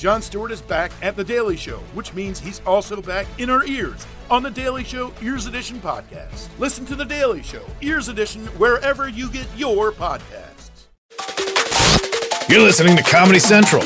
Jon Stewart is back at The Daily Show, which means he's also back in our ears on The Daily Show Ears Edition podcast. Listen to The Daily Show Ears Edition wherever you get your podcasts. You're listening to Comedy Central.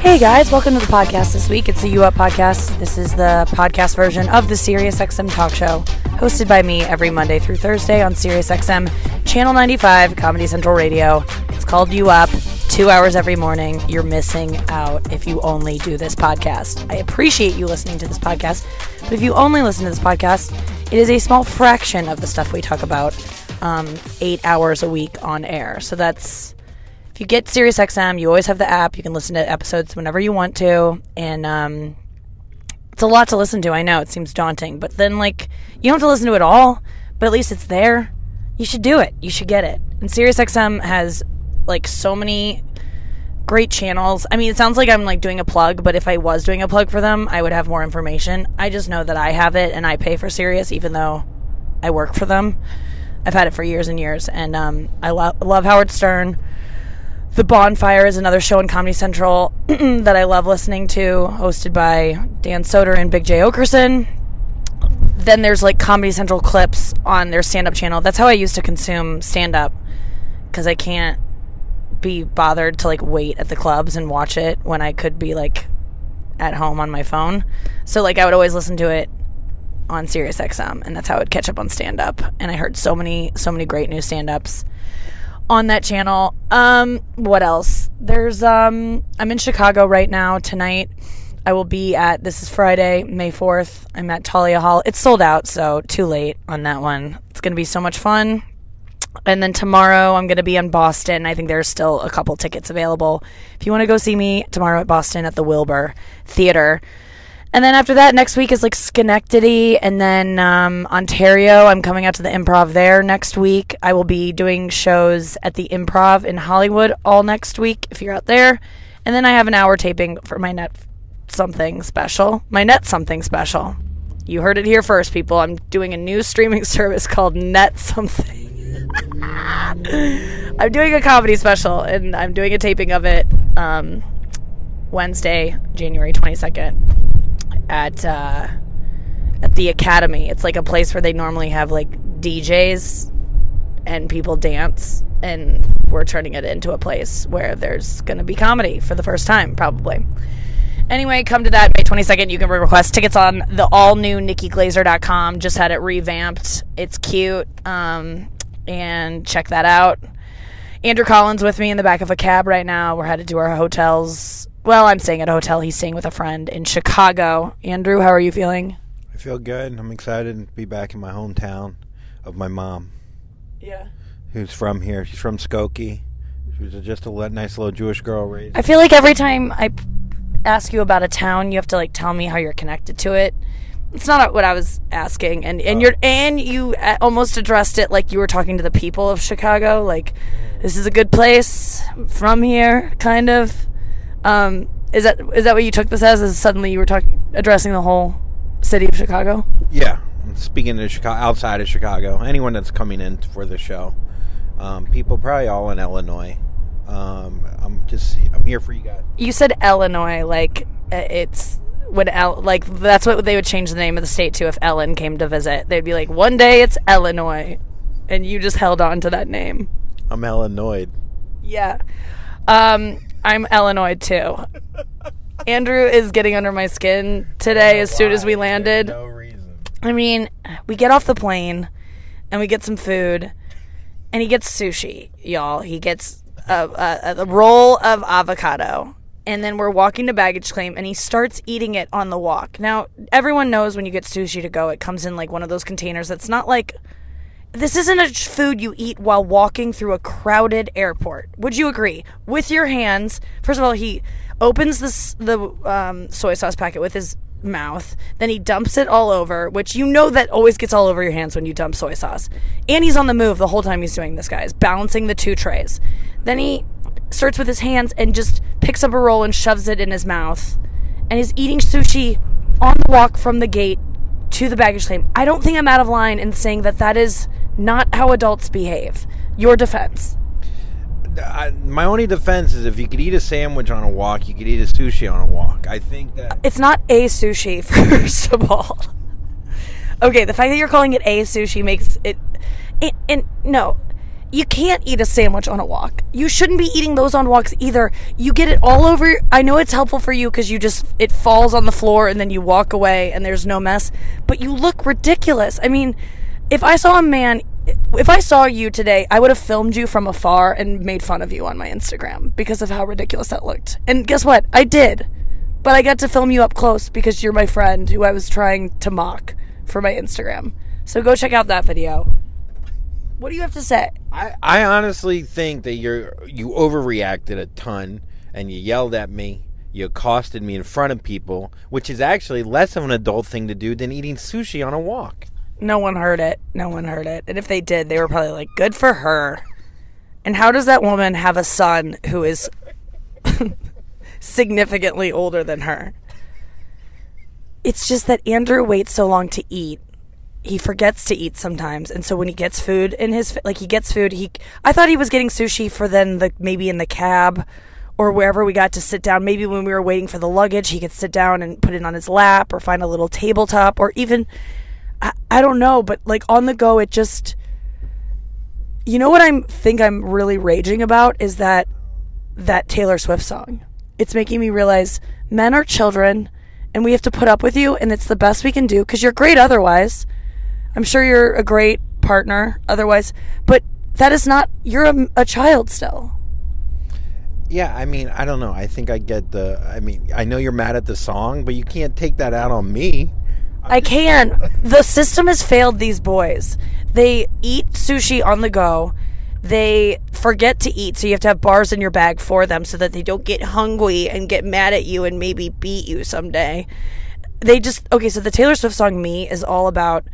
Hey guys, welcome to the podcast this week. It's the You Up podcast. This is the podcast version of the SiriusXM talk show, hosted by me every Monday through Thursday on SiriusXM Channel 95, Comedy Central Radio. Called You Up. Two hours every morning. You're missing out if you only do this podcast. I appreciate you listening to this podcast, but if you only listen to this podcast, it is a small fraction of the stuff we talk about um, eight hours a week on air. So that's if you get SiriusXM, you always have the app. You can listen to episodes whenever you want to, and um, it's a lot to listen to. I know it seems daunting, but then like you don't have to listen to it all, but at least it's there. You should do it. You should get it. And SiriusXM has like so many great channels. I mean, it sounds like I'm like doing a plug, but if I was doing a plug for them, I would have more information. I just know that I have it and I pay for Sirius, even though I work for them. I've had it for years and years, and um, I lo- love Howard Stern. The Bonfire is another show on Comedy Central that I love listening to, hosted by Dan Soder and Big Jay Oakerson. Then there's like Comedy Central clips on their stand up channel. That's how I used to consume stand up because I can't be bothered to like wait at the clubs and watch it when I could be like at home on my phone. So like I would always listen to it on Sirius XM and that's how I would catch up on stand up. And I heard so many so many great new stand ups on that channel. Um, what else? There's um, I'm in Chicago right now tonight. I will be at this is Friday, May 4th. I'm at Thalia Hall. It's sold out, so too late on that one. It's going to be so much fun. And then tomorrow I'm going to be in Boston. I think there's still a couple tickets available. If you want to go see me tomorrow at Boston at the Wilbur Theater. And then after that, next week is like Schenectady, and then um, Ontario. I'm coming out to the improv there next week. I will be doing shows at the improv in Hollywood all next week if you're out there. And then I have an hour taping for my net something special. My net something special. You heard it here first, people. I'm doing a new streaming service called Net Something. I'm doing a comedy special, and I'm doing a taping of it um, Wednesday, January 22nd at uh, at the academy. It's like a place where they normally have like DJs and people dance, and we're turning it into a place where there's going to be comedy for the first time, probably. Anyway, come to that May 22nd. You can request tickets on the all new NikkiGlaser.com. Just had it revamped. It's cute. Um, and check that out. Andrew Collin's with me in the back of a cab right now. We're headed to our hotels well, I'm staying at a hotel. He's staying with a friend in Chicago. Andrew, how are you feeling? I feel good. I'm excited to be back in my hometown of my mom. Yeah. Who's from here? She's from Skokie. She was just a nice little Jewish girl raised. I feel like every time I ask you about a town, you have to like tell me how you're connected to it. It's not what I was asking, and and oh. you're and you uh, almost addressed it like you were talking to the people of Chicago. Like, this is a good place from here, kind of. Um, is that is that what you took this as? Is suddenly you were talking addressing the whole city of Chicago? Yeah, speaking of Chicago, outside of Chicago, anyone that's coming in for the show, um, people probably all in Illinois. Um, I'm just I'm here for you guys. You said Illinois, like uh, it's when El, like that's what they would change the name of the state to if Ellen came to visit. They'd be like, one day it's Illinois, and you just held on to that name. I'm Illinois. Yeah. Um, I'm Illinois too. Andrew is getting under my skin today as soon as we landed. No reason. I mean, we get off the plane and we get some food, and he gets sushi, y'all. He gets a, a, a roll of avocado. And then we're walking to baggage claim, and he starts eating it on the walk. Now, everyone knows when you get sushi to go, it comes in like one of those containers that's not like this isn't a food you eat while walking through a crowded airport. Would you agree? With your hands. First of all, he opens the the um, soy sauce packet with his mouth. Then he dumps it all over, which you know that always gets all over your hands when you dump soy sauce. And he's on the move the whole time he's doing this, guys, balancing the two trays. Then he starts with his hands and just picks up a roll and shoves it in his mouth, and is eating sushi on the walk from the gate to the baggage claim. I don't think I'm out of line in saying that that is not how adults behave. Your defense. I, my only defense is if you could eat a sandwich on a walk, you could eat a sushi on a walk. I think that It's not a sushi, first of all. Okay, the fact that you're calling it a sushi makes it. it and no, you can't eat a sandwich on a walk. You shouldn't be eating those on walks either. You get it all over. I know it's helpful for you because you just it falls on the floor and then you walk away and there's no mess. But you look ridiculous. I mean, if I saw a man, if I saw you today, I would have filmed you from afar and made fun of you on my Instagram because of how ridiculous that looked. And guess what? I did. But I got to film you up close because you're my friend who I was trying to mock for my Instagram. So go check out that video. What do you have to say? I, I honestly think that you're you overreacted a ton and you yelled at me. You accosted me in front of people, which is actually less of an adult thing to do than eating sushi on a walk. No one heard it. No one heard it. And if they did, they were probably like, good for her. And how does that woman have a son who is significantly older than her? It's just that Andrew waits so long to eat. He forgets to eat sometimes, and so when he gets food in his like he gets food, he I thought he was getting sushi for then the maybe in the cab or wherever we got to sit down. Maybe when we were waiting for the luggage, he could sit down and put it on his lap or find a little tabletop or even I, I don't know, but like on the go, it just you know what I think I'm really raging about is that that Taylor Swift song. It's making me realize men are children and we have to put up with you and it's the best we can do because you're great otherwise. I'm sure you're a great partner otherwise, but that is not you're a, a child still. Yeah, I mean, I don't know. I think I get the. I mean, I know you're mad at the song, but you can't take that out on me. I can. The system has failed these boys. They eat sushi on the go. They forget to eat, so you have to have bars in your bag for them so that they don't get hungry and get mad at you and maybe beat you someday. They just okay, so the Taylor Swift song Me is all about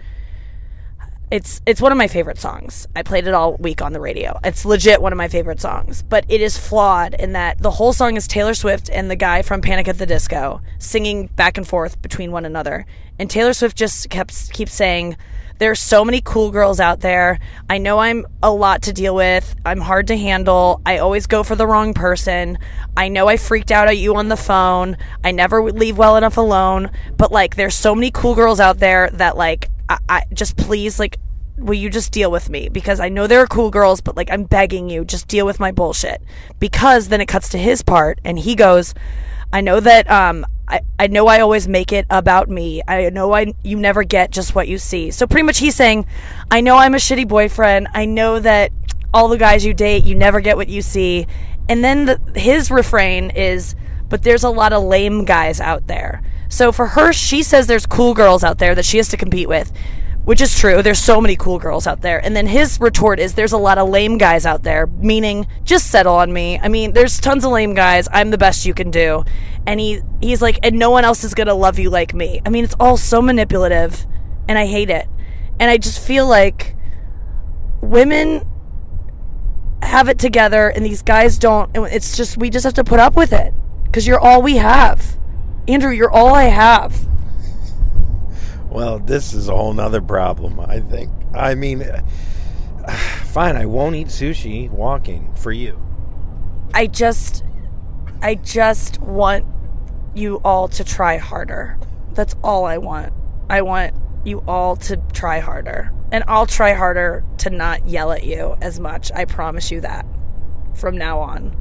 it's it's one of my favorite songs. I played it all week on the radio. It's legit one of my favorite songs, but it is flawed in that the whole song is Taylor Swift and the guy from Panic at the Disco singing back and forth between one another. And Taylor Swift just kept keeps saying there's so many cool girls out there. I know I'm a lot to deal with. I'm hard to handle. I always go for the wrong person. I know I freaked out at you on the phone. I never leave well enough alone. But like, there's so many cool girls out there that like, I, I just please like, will you just deal with me? Because I know there are cool girls, but like, I'm begging you, just deal with my bullshit. Because then it cuts to his part, and he goes, I know that um I, I know I always make it about me. I know I you never get just what you see. So pretty much he's saying, I know I'm a shitty boyfriend. I know that all the guys you date, you never get what you see. And then the, his refrain is, but there's a lot of lame guys out there. So for her, she says there's cool girls out there that she has to compete with which is true. There's so many cool girls out there. And then his retort is there's a lot of lame guys out there, meaning just settle on me. I mean, there's tons of lame guys. I'm the best you can do. And he he's like and no one else is going to love you like me. I mean, it's all so manipulative and I hate it. And I just feel like women have it together and these guys don't. It's just we just have to put up with it cuz you're all we have. Andrew, you're all I have. Well, this is a whole nother problem, I think. I mean, fine, I won't eat sushi walking for you. I just I just want you all to try harder. That's all I want. I want you all to try harder. And I'll try harder to not yell at you as much. I promise you that from now on.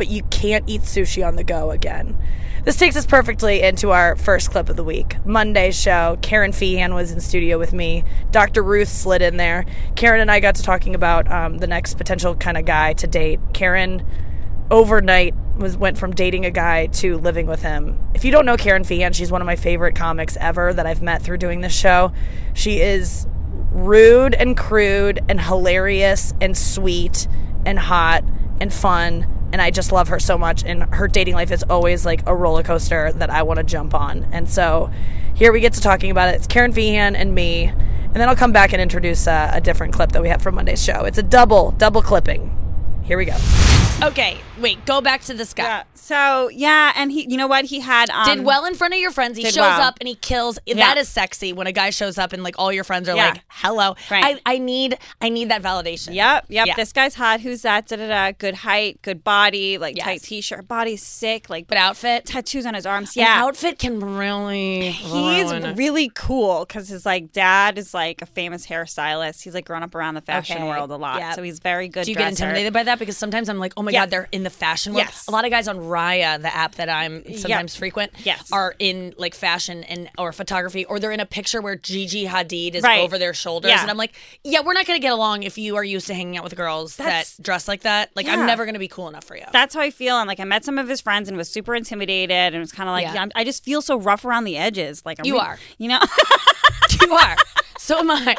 But you can't eat sushi on the go again. This takes us perfectly into our first clip of the week. Monday's show. Kerryn Feehan was in studio with me. Dr. Ruth slid in there. Kerryn and I got to talking about um, the next potential kind of guy to date. Kerryn overnight was went from dating a guy to living with him. If you don't know Kerryn Feehan, she's one of my favorite comics ever that I've met through doing this show. She is rude and crude and hilarious and sweet and hot and fun and I just love her so much and her dating life is always like a roller coaster that I want to jump on. And so here we get to talking about it. It's Kerryn Feehan and me. And then I'll come back and introduce uh, a different clip that we have from Monday's show. It's a double double clipping. Here we go. Okay, wait, go back to this guy. Yeah. So yeah, and he, you know what? He had um, Did well in front of your friends. He shows well. up and he kills. That is sexy when a guy shows up and like all your friends are Yeah. like, "Hello." Right. I, I need I need that validation. Yep, yep. Yeah. This guy's hot. Who's that? Da da da. Good height, good body, like Yes. tight t-shirt. Body's sick, like But outfit. tattoos on his arms. An Yeah, outfit can really. He's it. really cool because his like dad is like a famous hairstylist. He's like grown up around the fashion Okay. world a lot, Yep. so he's very good. Do you get intimidated by that? Because sometimes I'm like, oh my Yeah. god, they're in the fashion world. Yes. A lot of guys on Raya, the app that I'm sometimes frequent, Yes. are in like fashion and or photography, or they're in a picture where Gigi Hadid is Right. over their shoulders, Yeah. and I'm like, yeah, we're not gonna get along if you are used to hanging out with girls That's- that dress like that. Like, I'm never gonna be cool enough for you. That's how I feel. And like I met some of his friends and was super intimidated and was kind of like, Yeah. yeah. I just feel so rough around the edges. Like I'm You re- are. you know. you are. So am I.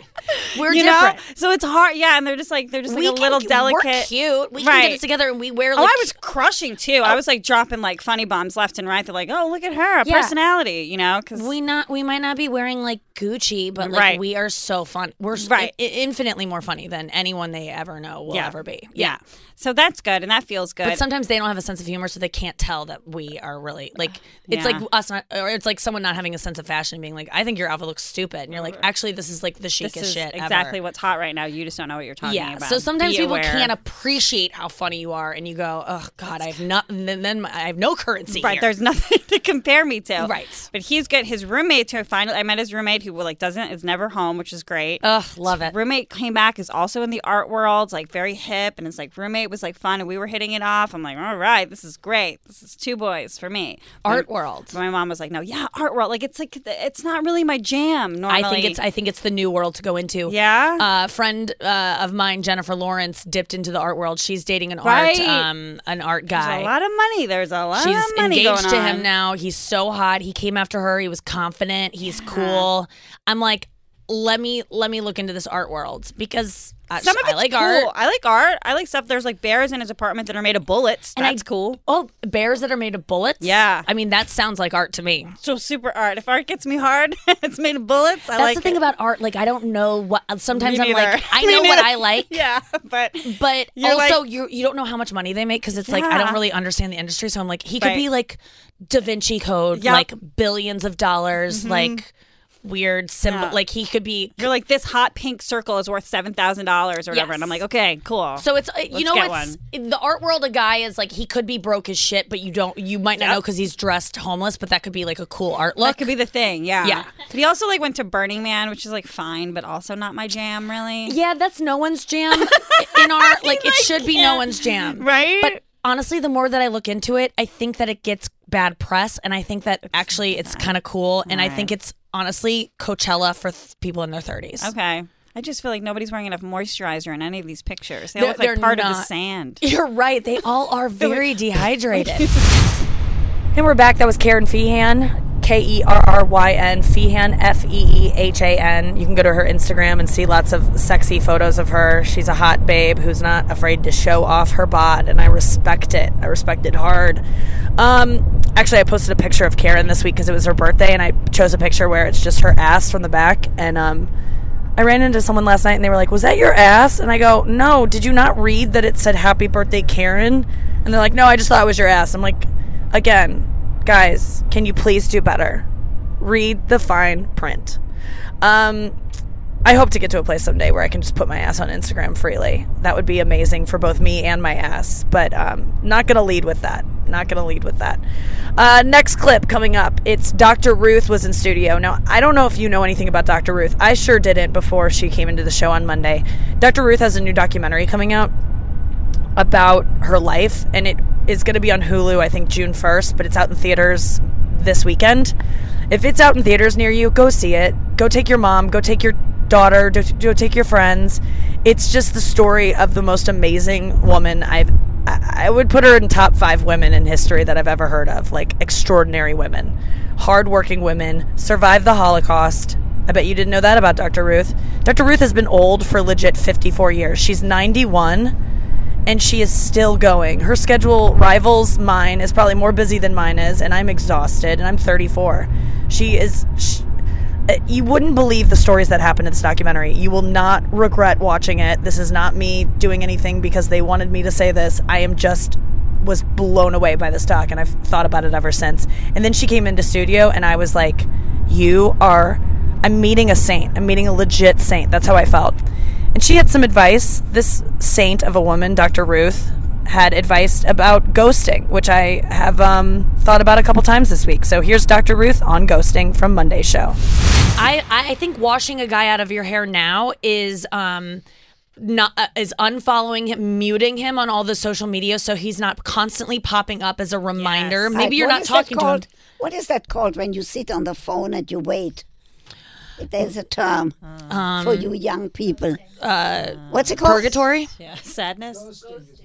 We're you different. know, so it's hard. Yeah, and they're just like they're just like a can- little We're delicate. cute. We can get it together, and we wear. Oh, I was crushing too. I oh. was like dropping like funny bombs left and right. They're like, "Oh, look at her, Yeah. personality," you know? Because we not we might not be wearing like Gucci, but like Right. we are so fun. We're Right. i- infinitely more funny than anyone they ever know will Yeah. ever be. yeah. So that's good, and that feels good. But sometimes they don't have a sense of humor, so they can't tell that we are really like. It's Yeah. like us not, or it's like someone not having a sense of fashion, being like, "I think your outfit looks stupid," and you're like, "Actually, this is like the is shit exactly ever." what's hot right now. You just don't know what you're talking Yeah, about. so sometimes Be people aware. can't appreciate how funny you are, and you go, "Oh God, I have not." And then, then I have no currency. Right, here. there's nothing to compare me to. Right. but he's good. His roommate, who finally I met his roommate, who like doesn't is never home, which is great. Ugh, love it. Roommate came back is also in the art world, like very hip, and it's like roommate was like fun, and we were hitting it off. I'm like, all right, this is great. This is two boys for me. Art But- world. my mom was like, no, yeah, art world. Like it's like it's not really my jam. Normally, I think it's I think it's the new world to go into. Yeah? A friend uh, of mine, Jennifer Lawrence, dipped into the art world. She's dating an Right. art um an art There's guy. a lot of money. There's a lot She's of money engaged going to him now. He's so hot. He came after her. He was confident. He's cool. I'm like, let me let me look into this art world because I, Some of I like cool. art. I like art. I like stuff. There's like bears in his apartment that are made of bullets. And I- That's cool. Oh, bears that are made of bullets. Yeah. I mean that sounds like art to me. So super art. If art gets me hard, it's made of bullets. I That's like the thing it. about art. Like I don't know what. Sometimes Me I'm like. I know what. I like. Yeah, but But also, like- you you don't know how much money they make because it's like I don't really understand the industry. So I'm like, he could Right. be like Da Vinci Code, Yep. Mm-hmm. like billions of dollars, like weird symbol. Yeah. Like he could be. you're like this hot pink circle is worth seven thousand dollars or whatever, Yes. and I'm like, okay, cool. So it's uh, you know get it's in the art world. A guy is like he could be broke as shit, but you don't you might not Yep. know because he's dressed homeless. But that could be like a cool art look. that could be the thing. Yeah, Yeah. But he also like went to Burning Man, which is like fine, but also not my jam, really. yeah, that's no one's jam in art. Like it should be no one's jam, Right? But honestly, the more that I look into it, I think that it gets bad press, and I think that actually it's kind of cool, and I think it's honestly Coachella for th- people in their thirties. Okay. I just feel like nobody's wearing enough moisturizer in any of these pictures. They all look like part of the sand. You're right. They all are very dehydrated. and we're back. That was Kerryn Feehan. K E R R Y N Feehan F E E H A N. You can go to her Instagram and see lots of sexy photos of her. She's a hot babe who's not afraid to show off her bod, and I respect it. I respect it hard. Um, actually, I posted a picture of Kerryn this week because it was her birthday, and I chose a picture where it's just her ass from the back. And um, I ran into someone last night, and they were like, "Was that your ass?" And I go, "No. Did you not read that it said Happy Birthday, Kerryn?" And they're like, "No, I just thought it was your ass." I'm like, again, guys, can you please do better? Read the fine print. Um, I hope to get to a place someday where I can just put my ass on Instagram freely. That would be amazing for both me and my ass. But um, not going to lead with that. Not going to lead with that. Uh, next clip coming up. It's Dr. Ruth was in studio. Now, I don't know if you know anything about Dr. Ruth. I sure didn't before she came into the show on Monday. Dr. Ruth has a new documentary coming out about her life, and it is going to be on Hulu, I think June 1st, but it's out in theaters this weekend. If it's out in theaters near you, go see it. Go take your mom, go take your daughter, go, take your friends. It's just the story of the most amazing woman I've. I would put her in top five women in history that I've ever heard of. Like extraordinary women, hardworking women, survived the Holocaust. I bet you didn't know that about Dr. Ruth. Dr. Ruth has been old for legit 54 years. She's 91 and she is still going. Her schedule rivals mine, is probably more busy than mine is, and I'm exhausted, and I'm 34. She is. She, uh, you wouldn't believe the stories that happened in this documentary. You will not regret watching it. This is not me doing anything because they wanted me to say this. I am just was blown away by this doc, and I've thought about it ever since. And then she came into studio, and I was like, "You are." I'm meeting a saint. I'm meeting a legit saint. That's how I felt. And she had some advice. This saint of a woman, Dr. Ruth, had advice about ghosting, which I have um, thought about a couple times this week. So here's Dr. Ruth on ghosting from Monday's show. I, I think washing a guy out of your hair now is um, not uh, is unfollowing him, muting him on all the social media, so he's not constantly popping up as a reminder. Yes. Maybe Right, you're not talking to him. What is that called when you sit on the phone and you wait? There's a term for you young people. Uh, What's it called? Purgatory, Yeah. Sadness.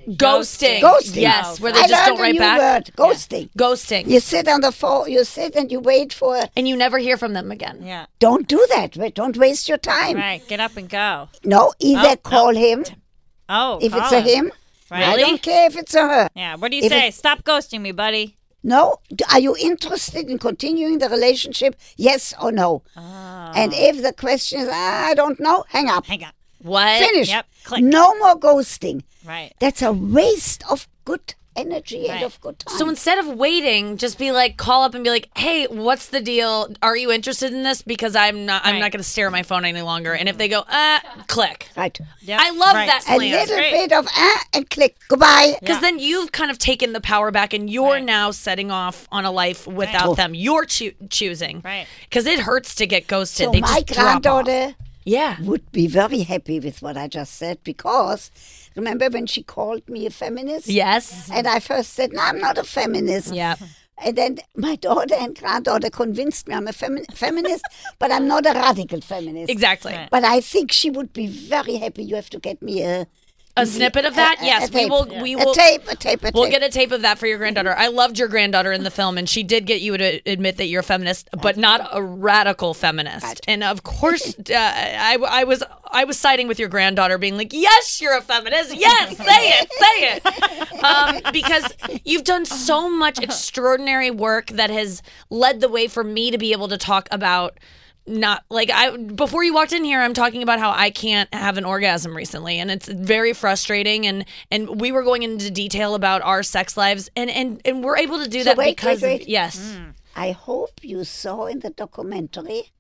ghosting, Ghosting. Yes, where they I just learned don't a write new back. word. Ghosting. Ghosting, You sit on the phone. You sit and you wait for. and you never hear from them again. Yeah. Don't do that. Don't waste your time. Right. Get up and go. No, either Oh, call him Oh. if it's call a him. Right. I don't care if it's a her. Yeah. What do you If say? it- Stop ghosting me, buddy. No, are you interested in continuing the relationship? Yes or no? And if the question is, "Ah, I don't know, hang up. Hang up. What? Finish. Yep, click. No more ghosting. Right. That's a waste of good energy and of good time. So instead of waiting, just be like, call up and be like, "Hey, what's the deal? Are you interested in this? Because I'm not. I'm Right. not going to stare at my phone any longer." And if they go, "Uh," click. right. Yep. I love Right. that A plan. little great. bit of ah and click. Goodbye. Because then you've kind of taken the power back, and you're Right. now setting off on a life without Right. them. You're choo- choosing, Right. Because it hurts to get ghosted. So they my just drop off. granddaughter yeah, would be very happy with what I just said because remember when she called me a feminist? yes, And I first said, No, I'm not a feminist. yeah. And then my daughter and granddaughter convinced me I'm a femi- feminist, but I'm not a radical feminist. Exactly. Right. But I think she would be very happy. You have to get me a A snippet of that. a- a yes, we tape. will. We a will. tape, a tape, a We'll tape. get a tape of that for your granddaughter. I loved your granddaughter in the film, and she did get you to admit that you're a feminist, but not a radical feminist. Right. And of course, uh, I, I was I was siding with your granddaughter, being like, "Yes, you're a feminist. Yes, say it, say it," um, because you've done so much extraordinary work that has led the way for me to be able to talk about not like I before you walked in here I'm talking about how I can't have an orgasm recently and it's very frustrating and and we were going into detail about our sex lives and and and we're able to do So that wait, because wait, of- wait. yes mm. I hope you saw in the documentary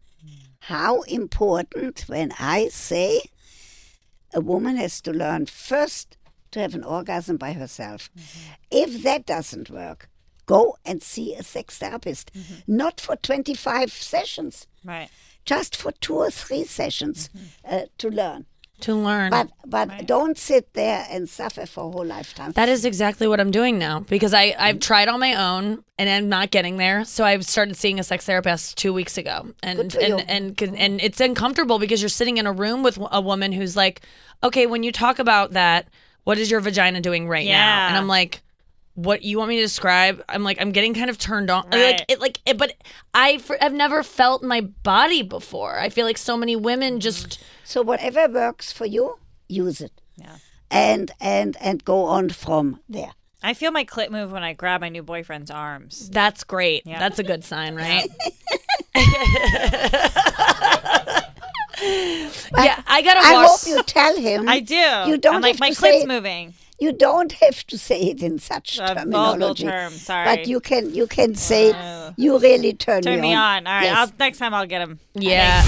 how important when I say a woman has to learn first to have an orgasm by herself. Mm-hmm. If that doesn't work, go and see a sex therapist. Mm-hmm. Not for 25 sessions, Right. just for two or three sessions mm-hmm. uh, to learn. to learn But but don't sit there and suffer for a whole lifetime. that is exactly what I'm doing now because I I've mm-hmm. tried on my own and I'm not getting there so I've started seeing a sex therapist 2 weeks ago and Good for you. and, and and it's uncomfortable because you're sitting in a room with a woman who's like okay when you talk about that what is your vagina doing right now and I'm like what you want me to describe i'm like i'm getting kind of turned on Right. like it like it, but i have never felt my body before i feel like so many women mm-hmm. just So whatever works for you, use it. Yeah. And and and go on from there. I feel my clit move when I grab my new boyfriend's arms. that's great Yeah. that's a good sign right yeah i gotta I hope you tell him. I do. You don't I'm like have my to say clit's it. moving. You don't have to say it in such A terminology. term, sorry. But you can you can say you really turn, Turn me on. All right. Yes. I'll, next time I'll get him. yeah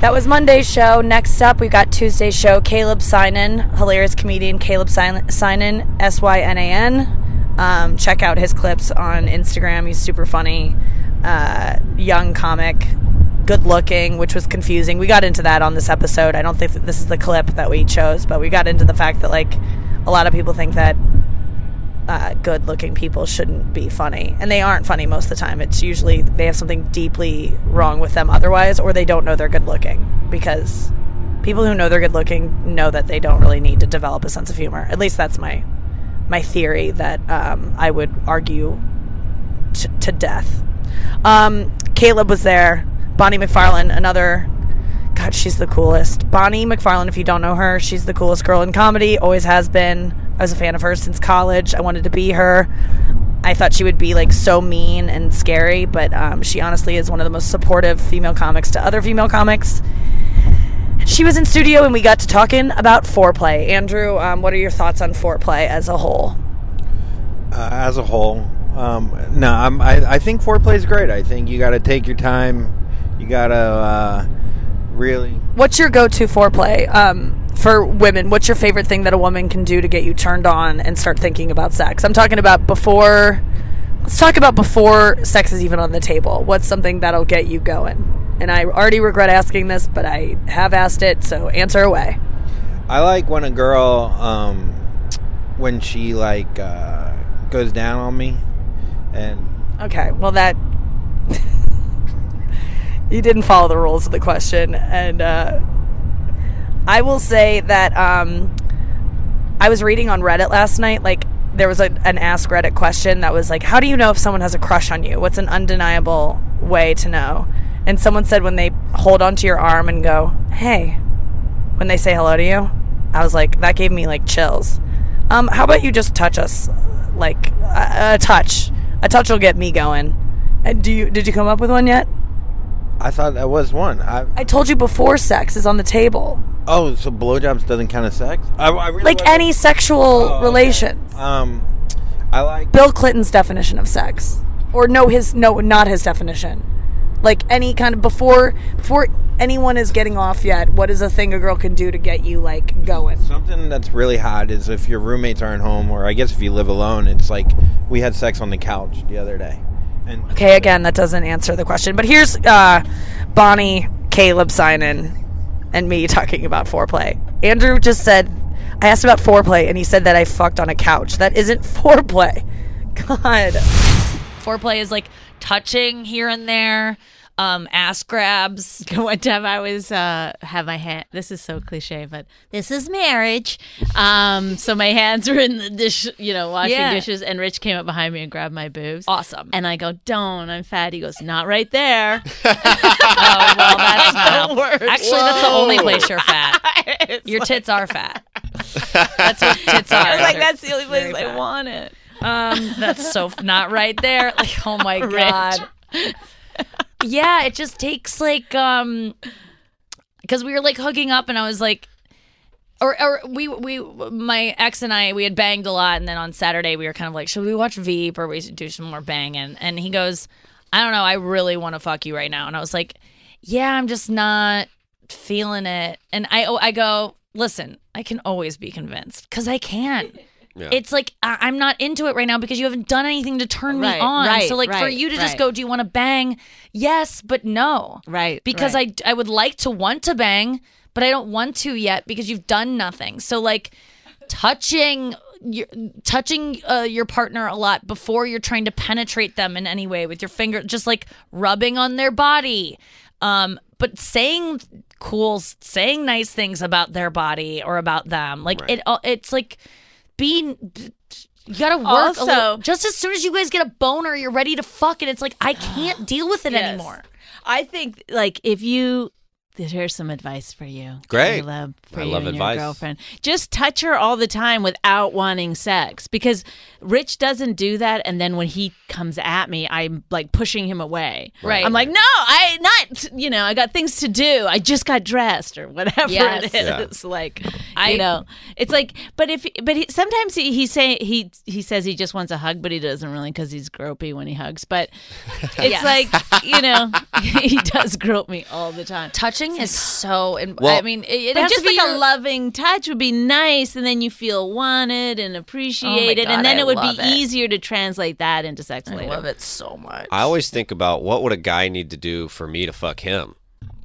That was Monday's show. Next up, we got Tuesday's show. Caleb Synan, hilarious comedian Caleb Syn- Synan, S Y N A N. Um, check out his clips on Instagram. He's super funny, uh, young comic, good looking, which was confusing. We got into that on this episode. I don't think that this is the clip that we chose, but we got into the fact that like a lot of people think that uh, good looking people shouldn't be funny. And they aren't funny most of the time. It's usually they have something deeply wrong with them otherwise, or they don't know they're good looking. Because people who know they're good looking know that they don't really need to develop a sense of humor. At least that's my my theory that um, I would argue t- to death. Um, Caleb was there. Bonnie McFarlane, another. God, she's the coolest. Bonnie McFarlane, if you don't know her, she's the coolest girl in comedy. Always has been. I was a fan of hers since college. I wanted to be her. I thought she would be like so mean and scary, but um, she honestly is one of the most supportive female comics to other female comics. She was in studio and we got to talking about foreplay. Andrew, um, what are your thoughts on foreplay as a whole? uh, as a whole, um, no, I, I think foreplay is great. I think you got to take your time. You got to uh, really. What's your go-to foreplay um, for women? What's your favorite thing that a woman can do to get you turned on and start thinking about sex? I'm talking about before. Let's talk about before sex is even on the table. What's something that'll get you going? And I already regret asking this, but I have asked it, so answer away. I like when a girl, um, when she like uh, goes down on me, and Okay, well that you didn't follow the rules of the question, and uh, I will say that um, I was reading on Reddit last night. Like there was a, an Ask Reddit question that was like, "How do you know if someone has a crush on you? What's an undeniable way to know?" And someone said when they hold onto your arm and go, "Hey," when they say hello to you, I was like, that gave me like chills. Um, how about you just touch us, like a, a touch? A touch will get me going. And do you did you come up with one yet? I thought that was one. I, I told you before sex is on the table. oh, so blowjobs doesn't count as sex? I, I really Like wasn't- any sexual Oh, okay. relations. Um, I like. Bill Clinton's definition of sex. Or no his no not his definition. Like any kind of before before anyone is getting off yet, what is a thing a girl can do to get you like going? Something that's really hot is if your roommates aren't home, or I guess if you live alone, it's like we had sex on the couch the other day. And Okay, again, that doesn't answer the question. But here's uh, Bonnie, Caleb Synan, and me talking about foreplay. Andrew just said, I asked about foreplay, and he said that I fucked on a couch. That isn't foreplay. God. Foreplay is like touching here and there, um, ass grabs. One time I was uh have my hand this is so cliche, but this is marriage. Um so my hands were in the dish, you know, washing Yeah. dishes and Rich came up behind me and grabbed my boobs. Awesome. And I go, Don't, I'm fat. He goes, Not right there. Oh well, that's not the worst. Actually, that's the only place you're fat. Your tits are fat. That's what tits are. I was like, that's the only place I want it. Um, that's so f- not right there. Like, oh my god. Yeah, it just takes like um, because we were like hooking up, and I was like, or or we we my ex and I we had banged a lot, and then on Saturday we were kind of like, should we watch Veep or we should do some more banging? And he goes, I don't know, I really want to fuck you right now, and I was like, yeah, I'm just not feeling it, and I oh, I go, listen, I can always be convinced because I can. Yeah. It's like I- I'm not into it right now because you haven't done anything to turn Right, me on. right, so like for right, you to just right. go, do you want to bang? Yes, but no. Right. Because I I would like to want to bang, but I don't want to yet because you've done nothing. So like touching your touching uh, your partner a lot before you're trying to penetrate them in any way with your finger, just like rubbing on their body. Um, but saying cool, saying nice things about their body or about them, like it. all It's like being. You gotta work a Also- little. Just as soon as you guys get a boner, you're ready to fuck, and it's like I can't deal with it Yes. anymore. I think like if you here's some advice for you. Great. Caleb, for I you love and advice. your girlfriend. Just touch her all the time without wanting sex because Rich doesn't do that and then when he comes at me I'm like pushing him away. Right. I'm like, "No, I not, you know, I got things to do. I just got dressed or whatever Yes. it Yeah. Like, I- you know, it's like but if but he, sometimes he, he say he he says he just wants a hug but he doesn't really cuz he's gropey when he hugs. But it's Yes. like, you know, he does grope me all the time. Touching is so. And Well- I mean, it, it has just to be like your- a loving touch would be nice, and then you feel wanted and oh appreciated, God, and then I it would be it. easier to translate that into sex I later. love it so much. I always think about what would a guy need to do for me to fuck him.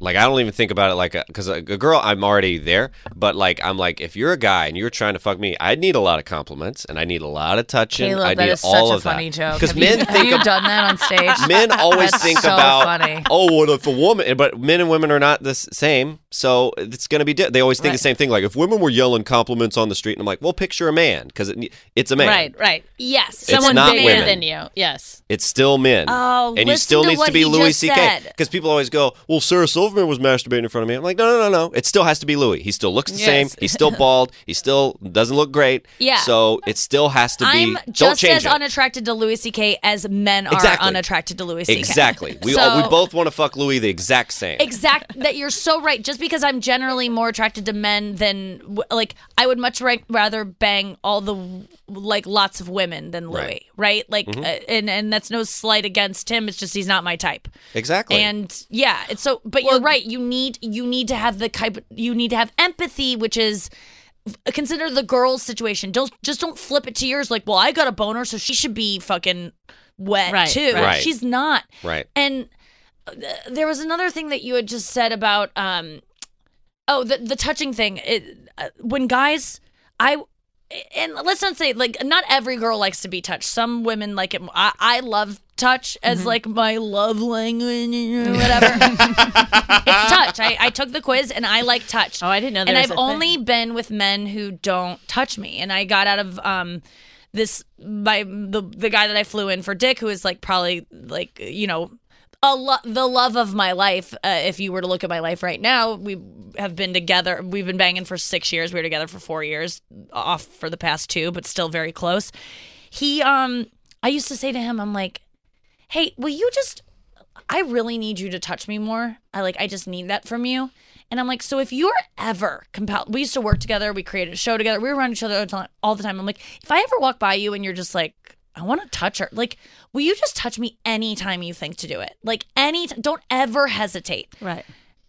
Like I don't even think about it like because a, a girl I'm already there, but like I'm like if you're a guy and you're trying to fuck me, I need a lot of compliments and I need a lot of touching. Caleb, I that need is all such a funny that. joke. Because men you, think have ab- done that on stage? men always That's think so about funny. oh well if a woman but men and women are not the same so it's going to be di- they always think Right. the same thing like if women were yelling compliments on the street and i'm like well picture a man because it, it's a man Right, right. Yes. Someone not bigger women. than you. Yes. it's still men Oh, and you still to needs what to be louis ck because people always go well sarah silverman Silverman was masturbating in front of me. I'm like, no, no, no, no. It still has to be Louis. He still looks the Yes. same. He's still bald. He still doesn't look great. Yeah. So it still has to be. I'm just as it. unattracted to Louis C.K. as men Exactly. are unattracted to Louis C.K. Exactly. We So- all, we both want to fuck Louis the exact same. Exact. That you're so right. Just because I'm generally more attracted to men than like I would much rather bang all the like lots of women than Louis. Right. Right. Like, Mhm. uh, and and that's no slight against him. It's just he's not my type. Exactly. And yeah, it's so. But you're right. You need you need to have the type. You need to have empathy, which is consider the girl's situation. Don't just don't flip it to yours. Like, well, I got a boner, so she should be fucking wet Right, too. right. She's not. Right. And uh, there was another thing that you had just said about um oh the the touching thing. It, uh, when guys I and let's not say like not every girl likes to be touched. Some women like it. I, I love touch as Mm-hmm. like my love language or whatever. it's touch. I, I took the quiz and I like touch. Oh, I didn't know. and there was I've only thing. been with men who don't touch me. And I got out of um this by the the guy that I flew in for Dick, who is like probably like you know a lo- the love of my life. Uh, if you were to look at my life right now, we have been together. We've been banging for six years. We were together for four years, off for the past two, but still very close. He um, I used to say to him, I'm like, hey, will you just? I really need you to touch me more. I like, I just need that from you. And I'm like, so if you're ever compelled, we used to work together, we created a show together, we were around each other all the time- all the time. I'm like, if I ever walk by you and you're just like, I want to touch her, like, will you just touch me anytime you think to do it? Like, any, don't ever hesitate. right.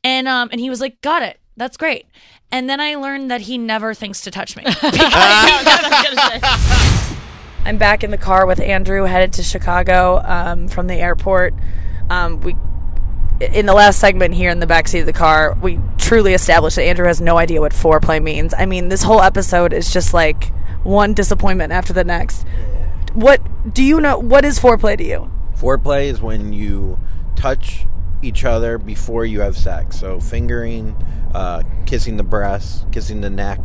And um, and he was like, got it, that's great. And then I learned that he never thinks to touch me. I'm back in the car with Andrew, headed to Chicago um, from the airport. Um, we, in the last segment here in the backseat of the car, we truly established that Andrew has no idea what foreplay means. I mean, this whole episode is just like one disappointment after the next. What do you know? What is foreplay to you? Foreplay is when you touch each other before you have sex. So fingering, uh, kissing the breast, kissing the neck,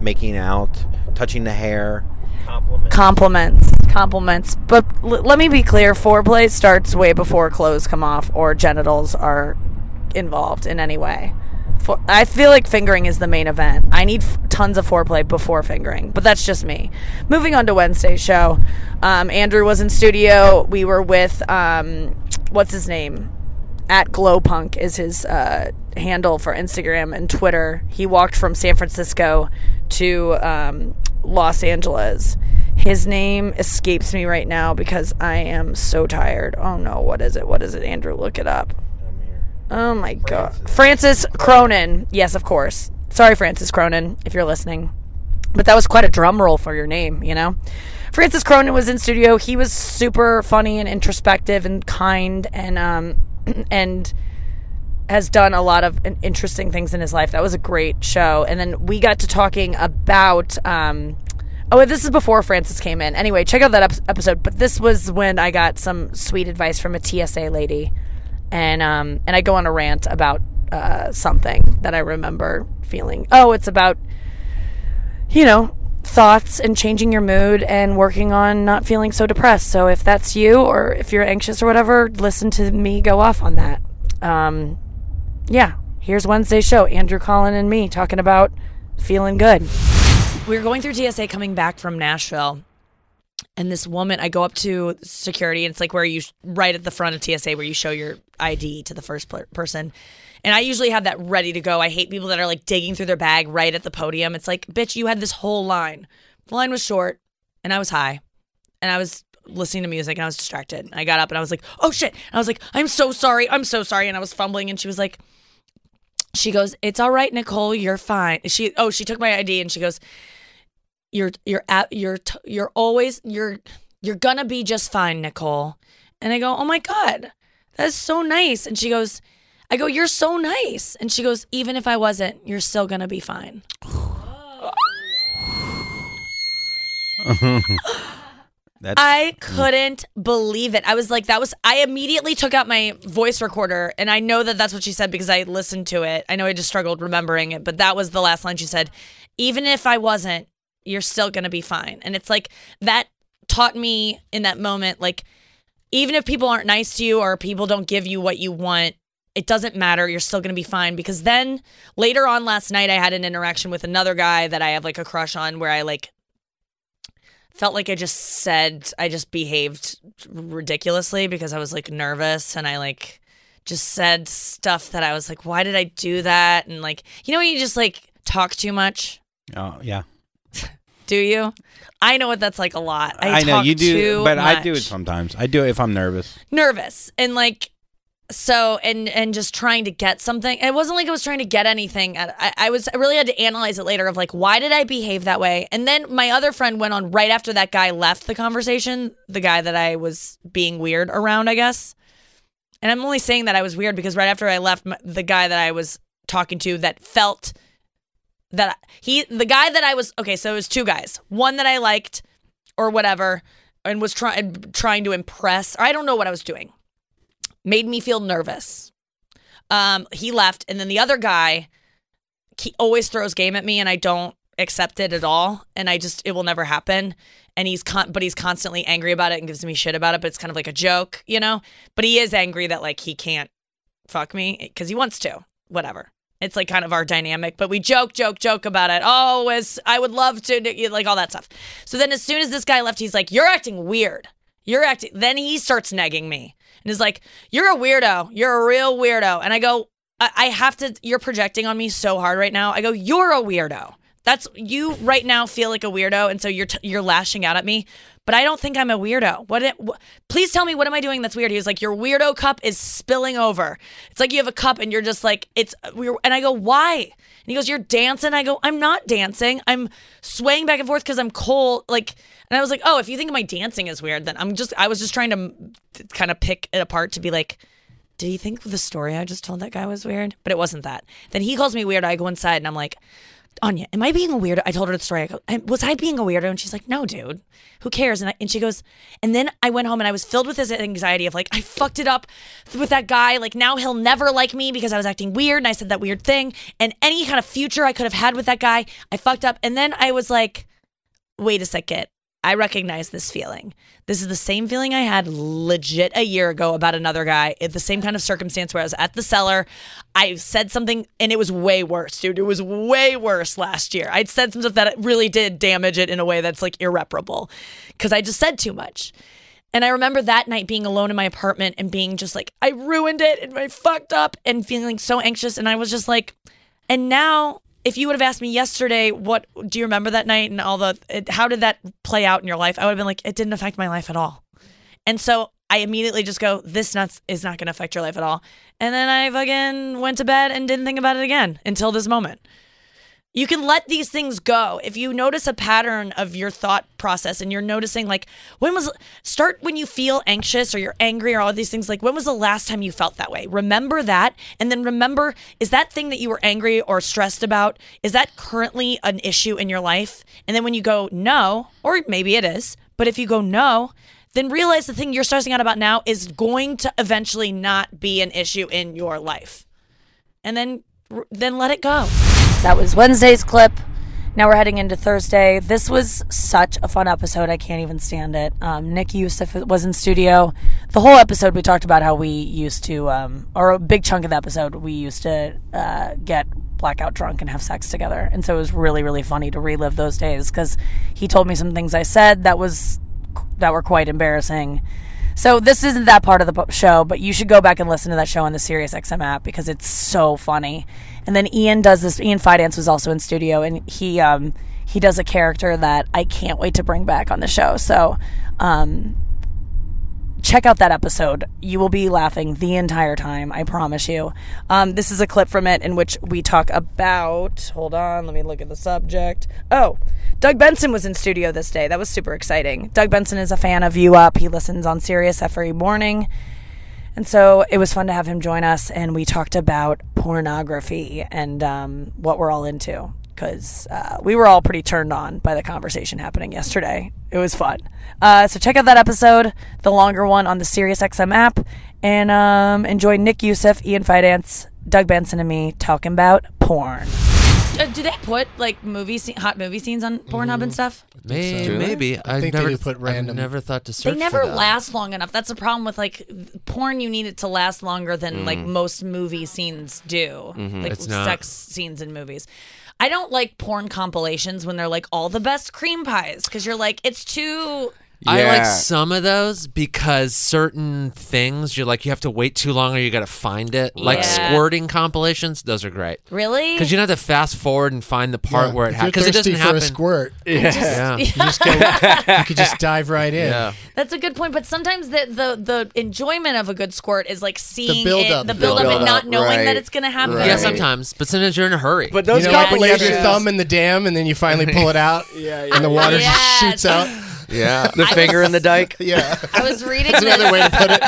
making out, touching the hair. Compliment. Compliments, compliments. But l- let me be clear: foreplay starts way before clothes come off or genitals are involved in any way. For, I feel like fingering is the main event. I need f- tons of foreplay before fingering, but that's just me. Moving on to Wednesday's show, um, Andrew was in studio. We were with um, what's his name? At Glowpunk is his uh, handle for Instagram and Twitter. He walked from San Francisco to um, Los Angeles. His name escapes me right now because I am so tired. Oh no, what is it? What is it? Andrew, look it up. Oh my god. Francis Cronin. Yes, of course. Sorry, Francis Cronin, if you're listening. But that was quite a drum roll for your name, you know? Francis Cronin was in studio. He was super funny and introspective and kind and um and has done a lot of interesting things in his life. That was a great show. And then we got to talking about um Oh, this is before Francis came in. Anyway, check out that episode. But this was when I got some sweet advice from a TSA lady, and um, and I go on a rant about uh, something that I remember feeling. Oh, it's about you know thoughts and changing your mood and working on not feeling so depressed. So if that's you or if you're anxious or whatever, listen to me go off on that. Um, yeah, here's Wednesday's show. Andrew Collin and me talking about feeling good. We were going through TSA coming back from Nashville. And this woman, I go up to security, and it's like where you right at the front of TSA where you show your ID to the first person. And I usually have that ready to go. I hate people that are like digging through their bag right at the podium. It's like, bitch, you had this whole line. The line was short, and I was high, and I was listening to music, and I was distracted. I got up, and I was like, oh shit. And I was like, I'm so sorry. I'm so sorry. And I was fumbling, and she was like, she goes, "It's all right, Nicole. You're fine." She oh, she took my ID and she goes, "You're you're at you're you're always you're you're gonna be just fine, Nicole." And I go, "Oh my god, that's so nice." And she goes, "I go, you're so nice." And she goes, "Even if I wasn't, you're still gonna be fine." That's I couldn't believe it. I was like, that was, I immediately took out my voice recorder and I know that that's what she said because I listened to it. I know I just struggled remembering it, but that was the last line she said. Even if I wasn't, you're still going to be fine. And it's like, that taught me in that moment, like, even if people aren't nice to you or people don't give you what you want, it doesn't matter. You're still going to be fine because then later on last night, I had an interaction with another guy that I have like a crush on where I like felt like I just said, I just behaved ridiculously because I was like nervous and I like just said stuff that I was like, why did I do that? And like, you know, when you just like talk too much. Oh yeah. Do you? I know what that's like a lot. I, I know you do, but I do it sometimes. I do it if I'm nervous. nervous and like so and and just trying to get something it wasn't like i was trying to get anything I, I was i really had to analyze it later of like why did i behave that way and then my other friend went on right after that guy left the conversation the guy that i was being weird around i guess and i'm only saying that i was weird because right after i left the guy that i was talking to that felt that he the guy that i was okay so it was two guys one that i liked or whatever and was trying trying to impress i don't know what i was doing made me feel nervous. Um, he left, and then the other guy, he always throws game at me, and I don't accept it at all, and I just it will never happen. And he's con- but he's constantly angry about it and gives me shit about it, but it's kind of like a joke, you know. But he is angry that like he can't fuck me because he wants to. Whatever. It's like kind of our dynamic, but we joke, joke, joke about it. Oh, as I would love to, like all that stuff. So then, as soon as this guy left, he's like, "You're acting weird. You're acting." Then he starts negging me and is like, "You're a weirdo. You're a real weirdo." And I go, I have to. You're projecting on me so hard right now. I go, "You're a weirdo. That's you right now. Feel like a weirdo, and so you're t- you're lashing out at me." But I don't think I'm a weirdo. What, it, wh- Please tell me what am I doing that's weird? He was like, "Your weirdo cup is spilling over. It's like you have a cup and you're just like it's weird." And I go, "Why?" And he goes, "You're dancing." I go, "I'm not dancing. I'm swaying back and forth because I'm cold." Like, and I was like, "Oh, if you think my dancing is weird, then I'm just." I was just trying to kind of pick it apart to be like, did he think the story I just told that guy was weird? But it wasn't that. Then he calls me weird. I go inside and I'm like, Anya, am I being a weirdo? I told her the story. I go, was I being a weirdo? And she's like, no, dude. Who cares? And, I, and she goes, and then I went home and I was filled with this anxiety of like, I fucked it up with that guy. Like now he'll never like me because I was acting weird and I said that weird thing. And any kind of future I could have had with that guy, I fucked up. And then I was like, wait a second. I recognize this feeling. This is the same feeling I had legit a year ago about another guy. It's the same kind of circumstance where I was at the cellar. I said something and it was way worse, dude. It was way worse last year. I'd said some stuff that really did damage it in a way that's like irreparable because I just said too much. And I remember that night being alone in my apartment and being just like, I ruined it and I fucked up and feeling so anxious. And I was just like, and now if you would have asked me yesterday, what do you remember that night and all the, it, how did that play out in your life? I would have been like, it didn't affect my life at all. And so I immediately just go, this nuts is not going to affect your life at all. And then I fucking went to bed and didn't think about it again until this moment. You can let these things go. If you notice a pattern of your thought process and you're noticing like when was start when you feel anxious or you're angry or all these things like when was the last time you felt that way? Remember that and then remember is that thing that you were angry or stressed about is that currently an issue in your life? And then when you go no or maybe it is, but if you go no, then realize the thing you're stressing out about now is going to eventually not be an issue in your life. And then then let it go. That was Wednesday's clip. Now we're heading into Thursday. This was such a fun episode. I can't even stand it. Um, Nick Youssef was in studio. The whole episode, we talked about how we used to, um, or a big chunk of the episode, we used to uh, get blackout drunk and have sex together. And so it was really, really funny to relive those days because he told me some things I said that was that were quite embarrassing. So this isn't that part of the show, but you should go back and listen to that show on the SiriusXM app because it's so funny. And then Ian does this. Ian Fidance was also in studio, and he um, he does a character that I can't wait to bring back on the show. So um, check out that episode. You will be laughing the entire time. I promise you. Um, this is a clip from it in which we talk about. Hold on, let me look at the subject. Oh, Doug Benson was in studio this day. That was super exciting. Doug Benson is a fan of You Up. He listens on Sirius every morning. And so it was fun to have him join us, and we talked about pornography and um, what we're all into because uh, we were all pretty turned on by the conversation happening yesterday. It was fun. Uh, so check out that episode, the longer one on the SiriusXM app, and um, enjoy Nick Youssef, Ian Fidance, Doug Benson, and me talking about porn. Uh, do they put like movie scene, hot movie scenes on Pornhub and mm-hmm. stuff? May- so. maybe. I I've think they never do put I've never thought to search. They never for that. last long enough. That's the problem with like porn. You need it to last longer than like mm. most movie scenes do, mm-hmm. like It's not. sex scenes in movies. I don't like porn compilations when they're like all the best cream pies because you're like it's too. I like some of those because certain things you're like you have to wait too long or you got to find it. Like Yeah. squirting compilations, those are great Really? because you don't have to fast forward and find the part Yeah, where it if happens you're because it thirsty doesn't for happen. a squirt, Yeah, you just go. you could just dive right in. yeah. That's a good point, but sometimes the the, the enjoyment of a good squirt is like seeing build-up. it, the build up, and build-up, not knowing that it's gonna happen. right. Yeah, sometimes, but sometimes you're in a hurry. But You those know, like when you have your thumb in the dam and then you finally pull it out, Yeah, and the water just Yes. shoots out. yeah, the finger in the dike. Yeah, I was reading that's another this. way to put it.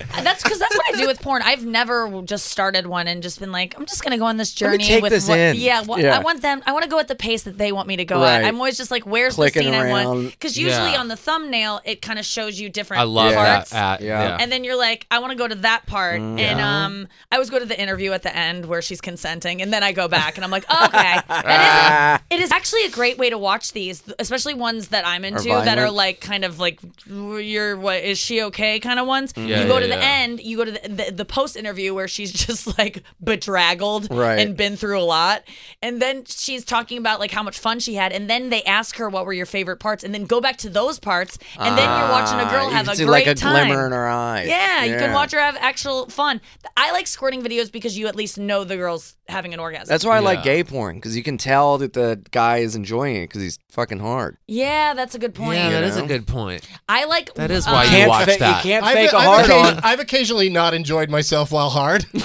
That's because that's what I do with porn. I've never just started one and just been like, I'm just gonna go on this Let me journey take with this what, in. yeah, what, Yeah. I want them. I want to go at the pace that they want me to go Right. at. I'm always just like, where's Clicking the scene I want? around. Because usually Yeah. on the thumbnail, it kind of shows you different I love parts. that. Yeah. yeah. And then you're like, I want to go to that part, Mm. and um, I always go to the interview at the end where she's consenting, and then I go back and I'm like, oh, okay, that is, it is actually a great way to watch these, especially ones that I'm into that are violent. like kind of like you're what is she okay kind of ones. Yeah, you go yeah, to the yeah. end, you go to the, the, the post interview where she's just like bedraggled Right. and been through a lot, and then she's talking about like how much fun she had, and then they ask her what were your favorite parts, and then go back to those parts, and then you're watching a girl Ah, you have a see great like a time. glimmer in her eye. Yeah, you can watch her have actual fun. I like squirting videos because you at least know the girl's having an orgasm. That's why I like gay porn because you can tell that the guy is enjoying it because he's fucking hard. yeah, that's a good point. Yeah, that is a know? good point. I like That is uh, why you Can't watch fa- that. You can't I've, fake a I've hard on. I've occasionally not enjoyed myself while hard.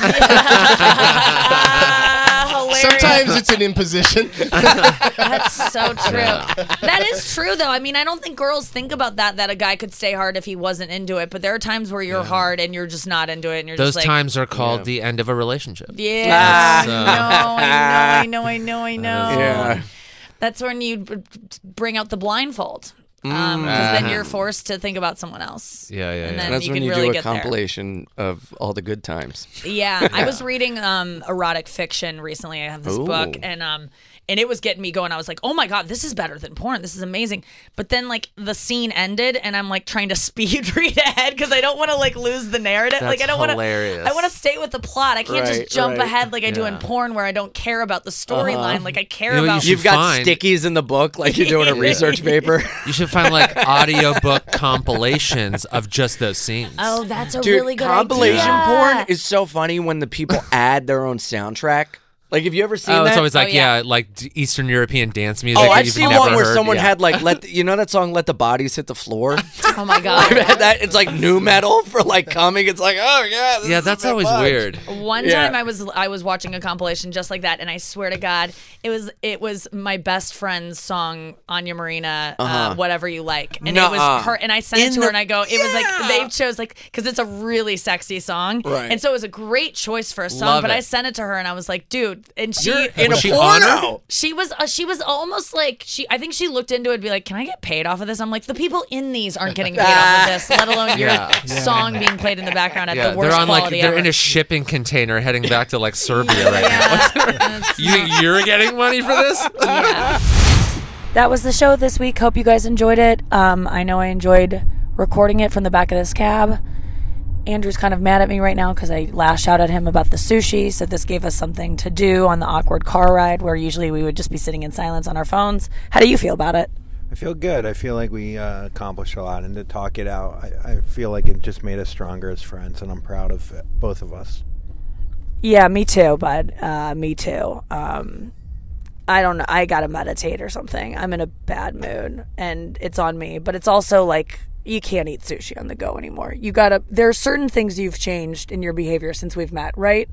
Ah. Sometimes it's an imposition. That's so true. That is true, though. I mean, I don't think girls think about that. That a guy could stay hard if he wasn't into it. But there are times where you're hard and you're just not into it, and you're Those just like, times are called the end of a relationship. Yeah, That's, I uh, know, I know, I know, I know, I know. Yeah. That's when you b- bring out the blindfold. Um, because then you're forced to think about someone else. Yeah, yeah, And yeah. then That's you when can you really do a get there. compilation of all the good times. Yeah, I was reading um erotic fiction recently. I have this book and um and it was getting me going. I was like, "Oh my god, this is better than porn. This is amazing." But then like the scene ended and I'm like trying to speed read ahead cuz I don't want to like lose the narrative. like I That's don't want to hilarious. I want to stay with the plot. I can't Right, just jump right. ahead like I do in porn where I don't care about the storyline. Uh-huh. Like I care You know what you about should You've got find- stickies in the book like you're doing a research paper. You should find like audiobook compilations of just those scenes. Oh, that's a Dude, really good idea. compilation idea. porn is so funny when the people add their own soundtrack. Like, have you ever seen Oh, that? it's always oh, like Oh, yeah. yeah. like Eastern European dance music. Oh, I've seen one where heard. someone Yeah. had like let the, you know that song "Let the Bodies Hit the Floor." Oh my god. I've had that it's like nu metal for like coming. It's like oh yeah, this Yeah, that's always much. weird. One Yeah. time I was I was watching a compilation just like that, and I swear to God, it was it was my best friend's song, Anya Marina, uh whatever you like, and it Nuh-uh. was her, and I sent it In to the- her, and I go, it was like they chose like because it's a really sexy song, Right. and so it was a great choice for a song. Love but I sent it to her, and I was like, dude, and she You're in Was a she porno. she was uh, she was almost like she I think she looked into it and be like, can I get paid off of this? I'm like, the people in these aren't getting paid off of this, let alone your Yeah. song being played in the background at Yeah, the worst they're on like quality they're ever. in a shipping container heading back to like Serbia right now. you think you're getting money for this? That was the show this week. Hope you guys enjoyed it. Um, I know I enjoyed recording it from the back of this cab. Andrew's kind of mad at me right now because I lashed out at him about the sushi. So this gave us something to do on the awkward car ride where usually we would just be sitting in silence on our phones. How do you feel about it? I feel good. I feel like we uh, accomplished a lot, and to talk it out, I, I feel like it just made us stronger as friends, and I'm proud of it, both of us. Yeah, me too, bud. Uh, me too. Um, I don't know. I gotta meditate or something. I'm in a bad mood, and it's on me. But it's also like you can't eat sushi on the go anymore. You gotta. There are certain things you've changed in your behavior since we've met, right?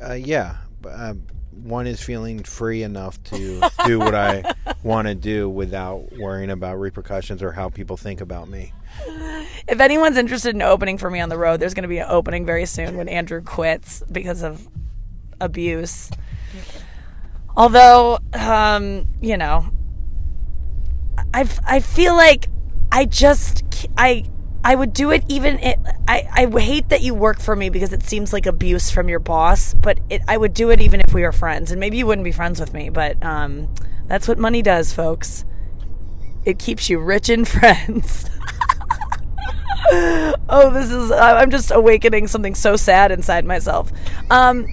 Uh, yeah, uh, one is feeling free enough to do what I want to do without worrying about repercussions or how people think about me. If anyone's interested in opening for me on the road, there's going to be an opening very soon when Andrew quits because of abuse. Although, um, you know, I I feel like I just I I would do it even. It, I I hate that you work for me because it seems like abuse from your boss. But it, I would do it even if we were friends, and maybe you wouldn't be friends with me. But um, that's what money does, folks. It keeps you rich in friends. oh, this is. I'm just awakening something so sad inside myself. Um,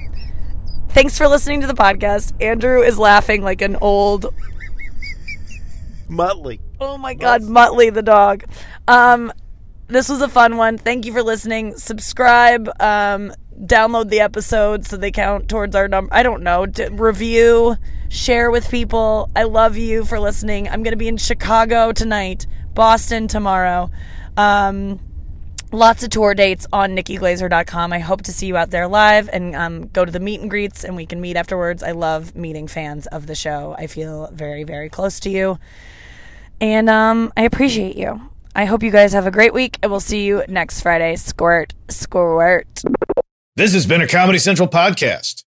thanks for listening to the podcast. Andrew is laughing like an old Muttley. Oh my god, Muttley the dog. Um this was a fun one. Thank you for listening. Subscribe, um download the episodes so they count towards our number. I don't know. D- review, share with people. I love you for listening. I'm going to be in Chicago tonight, Boston tomorrow. Um lots of tour dates on NikkiGlaser.com. I hope to see you out there live and um, go to the meet and greets and we can meet afterwards. I love meeting fans of the show. I feel very, very close to you. And um, I appreciate you. I hope you guys have a great week, and we'll see you next Friday. Squirt, squirt. This has been a Comedy Central podcast.